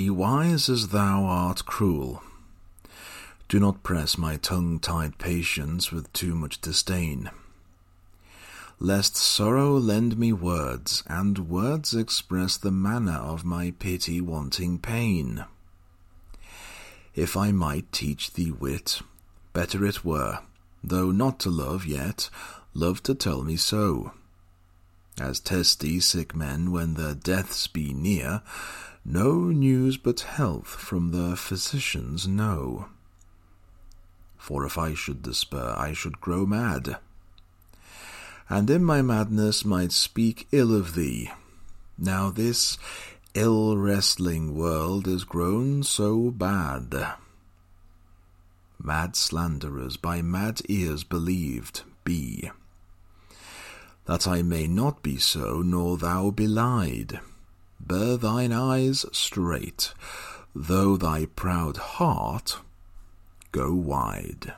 Be wise as thou art cruel. Do not press my tongue tied patience with too much disdain. Lest sorrow lend me words, and words express the manner of my pity wanting pain. If I might teach thee wit, better it were, though not to love yet, love to tell me so. As testy sick men when their deaths be near, no news but health from their physicians know. For if I should despair, I should grow mad, and in my madness might speak ill of thee. Now this ill wrestling world is grown so bad. Mad slanderers by mad ears believed be, that I may not be so, nor thou belied bear thine eyes straight, though thy proud heart go wide.